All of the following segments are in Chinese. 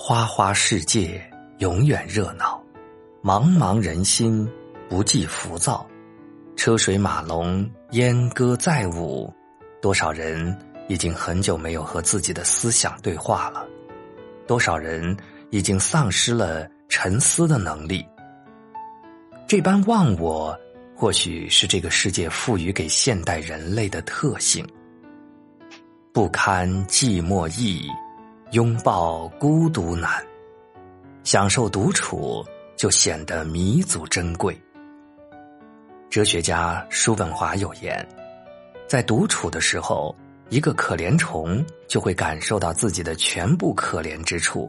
花花世界永远热闹，茫茫人心不计浮躁，车水马龙，烟歌载舞，多少人已经很久没有和自己的思想对话了，多少人已经丧失了沉思的能力。这般忘我，或许是这个世界赋予给现代人类的特性。不堪寂寞意。拥抱孤独难，享受独处就显得弥足珍贵。哲学家叔本华有言：在独处的时候，一个可怜虫就会感受到自己的全部可怜之处，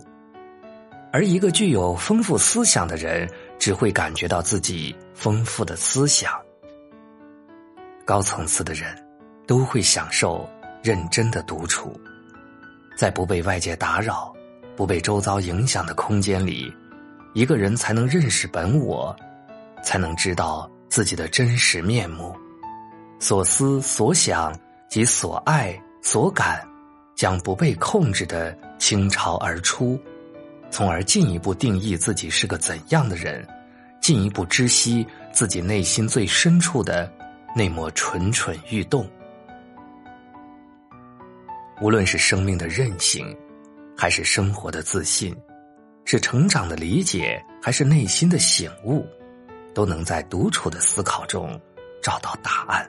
而一个具有丰富思想的人只会感觉到自己丰富的思想。高层次的人都会享受认真的独处。在不被外界打扰、不被周遭影响的空间里，一个人才能认识本我，才能知道自己的真实面目。所思所想及所爱所感，将不被控制的倾巢而出，从而进一步定义自己是个怎样的人，进一步知悉自己内心最深处的那抹蠢蠢欲动。无论是生命的韧性，还是生活的自信，是成长的理解，还是内心的醒悟，都能在独处的思考中找到答案。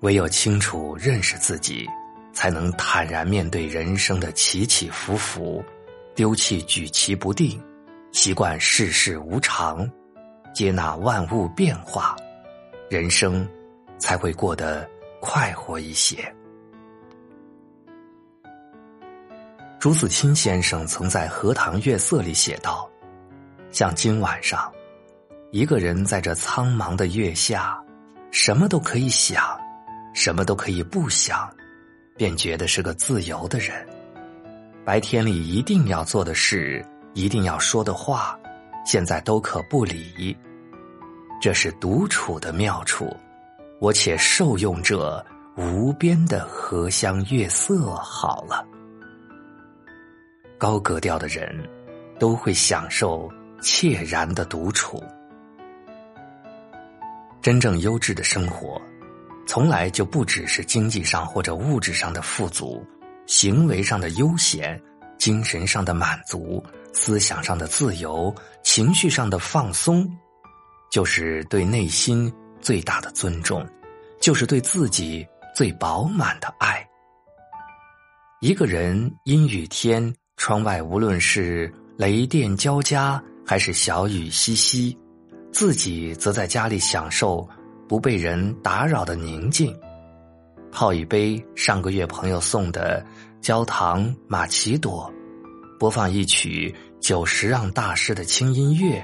唯有清楚认识自己，才能坦然面对人生的起起伏伏，丢弃举棋不定，习惯世事无常，接纳万物变化，人生才会过得快活一些。朱自清先生曾在《荷塘月色》里写道：“像今晚上，一个人在这苍茫的月下，什么都可以想，什么都可以不想，便觉得是个自由的人。白天里一定要做的事，一定要说的话，现在都可不理。这是独处的妙处，我且受用这无边的荷香月色好了。”高格调的人，都会享受切然的独处。真正优质的生活，从来就不只是经济上或者物质上的富足，行为上的悠闲，精神上的满足，思想上的自由，情绪上的放松，就是对内心最大的尊重，就是对自己最饱满的爱。一个人阴雨天。窗外无论是雷电交加，还是小雨淅淅，自己则在家里享受不被人打扰的宁静，泡一杯上个月朋友送的焦糖玛奇朵，播放一曲久石让大师的轻音乐，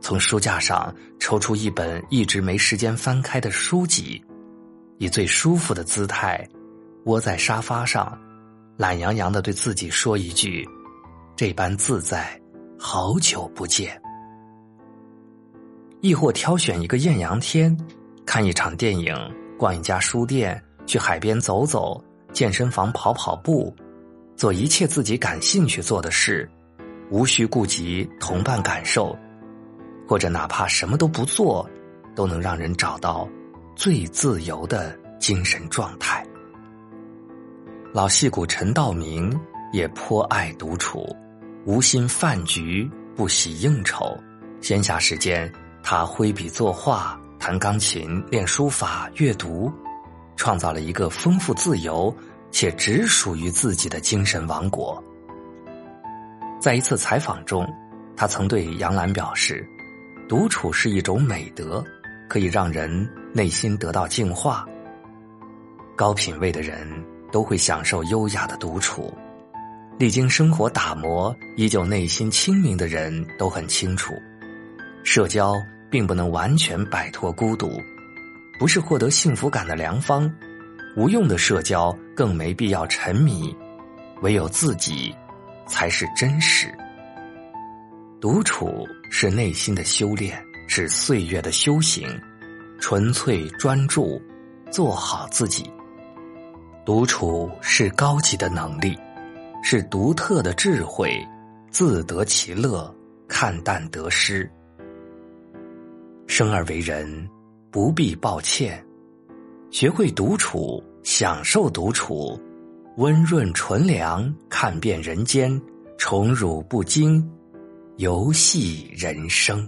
从书架上抽出一本一直没时间翻开的书籍，以最舒服的姿态窝在沙发上。懒洋洋的对自己说一句：“这般自在，好久不见。”亦或挑选一个艳阳天，看一场电影，逛一家书店，去海边走走，健身房跑跑步，做一切自己感兴趣做的事，无需顾及同伴感受，或者哪怕什么都不做，都能让人找到最自由的精神状态。老戏骨陈道明也颇爱独处，无心饭局，不喜应酬。闲暇时间，他挥笔作画、弹钢琴、练书法、阅读，创造了一个丰富、自由且只属于自己的精神王国。在一次采访中，他曾对杨澜表示：“独处是一种美德，可以让人内心得到净化。高品位的人。”都会享受优雅的独处，历经生活打磨，依旧内心清明的人都很清楚，社交并不能完全摆脱孤独，不是获得幸福感的良方。无用的社交更没必要沉迷，唯有自己才是真实。独处是内心的修炼，是岁月的修行，纯粹专注，做好自己。独处是高级的能力，是独特的智慧，自得其乐，看淡得失。生而为人，不必抱歉，学会独处，享受独处，温润纯良，看遍人间，宠辱不惊，游戏人生。